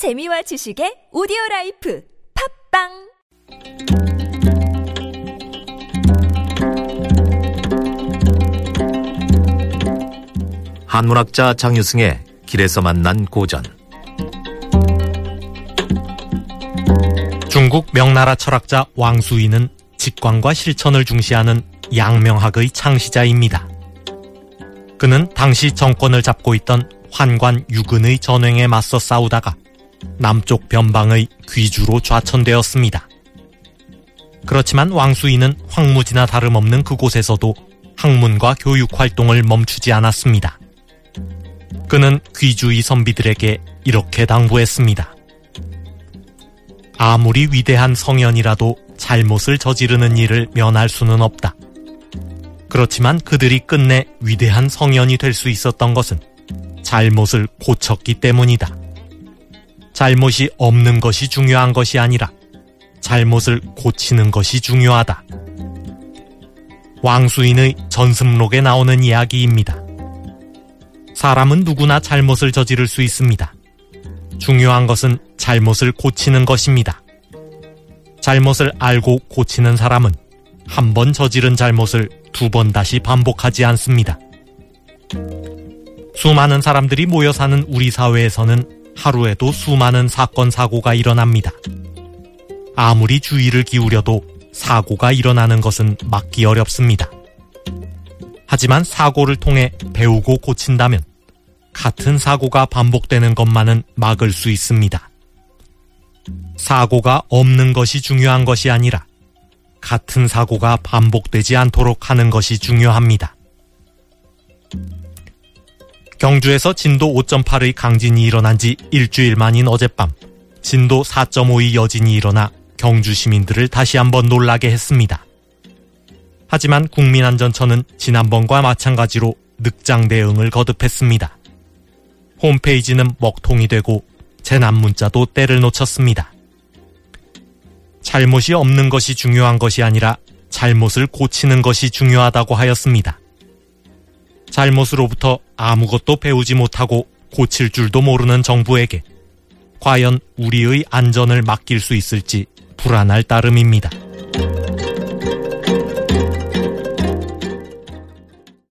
재미와 지식의 오디오 라이프 팟빵 한문학자 장유승의 길에서 만난 고전 중국 명나라 철학자 왕수인은 직관과 실천을 중시하는 양명학의 창시자입니다. 그는 당시 정권을 잡고 있던 환관 유근의 전횡에 맞서 싸우다가 남쪽 변방의 귀주로 좌천되었습니다. 그렇지만 왕수이는 황무지나 다름없는 그곳에서도 학문과 교육 활동을 멈추지 않았습니다. 그는 귀주의 선비들에게 이렇게 당부했습니다. 아무리 위대한 성현이라도 잘못을 저지르는 일을 면할 수는 없다. 그렇지만 그들이 끝내 위대한 성현이 될 수 있었던 것은 잘못을 고쳤기 때문이다. 잘못이 없는 것이 중요한 것이 아니라 잘못을 고치는 것이 중요하다. 왕수인의 전승록에 나오는 이야기입니다. 사람은 누구나 잘못을 저지를 수 있습니다. 중요한 것은 잘못을 고치는 것입니다. 잘못을 알고 고치는 사람은 한 번 저지른 잘못을 두 번 다시 반복하지 않습니다. 수많은 사람들이 모여 사는 우리 사회에서는 하루에도 수많은 사건, 사고가 일어납니다. 아무리 주의를 기울여도 사고가 일어나는 것은 막기 어렵습니다. 하지만 사고를 통해 배우고 고친다면 같은 사고가 반복되는 것만은 막을 수 있습니다. 사고가 없는 것이 중요한 것이 아니라 같은 사고가 반복되지 않도록 하는 것이 중요합니다. 경주에서 진도 5.8의 강진이 일어난 지 일주일 만인 어젯밤, 진도 4.5의 여진이 일어나 경주 시민들을 다시 한번 놀라게 했습니다. 하지만 국민안전처는 지난번과 마찬가지로 늑장 대응을 거듭했습니다. 홈페이지는 먹통이 되고 재난 문자도 때를 놓쳤습니다. 잘못이 없는 것이 중요한 것이 아니라 잘못을 고치는 것이 중요하다고 하였습니다. 잘못으로부터 아무것도 배우지 못하고 고칠 줄도 모르는 정부에게 과연 우리의 안전을 맡길 수 있을지 불안할 따름입니다.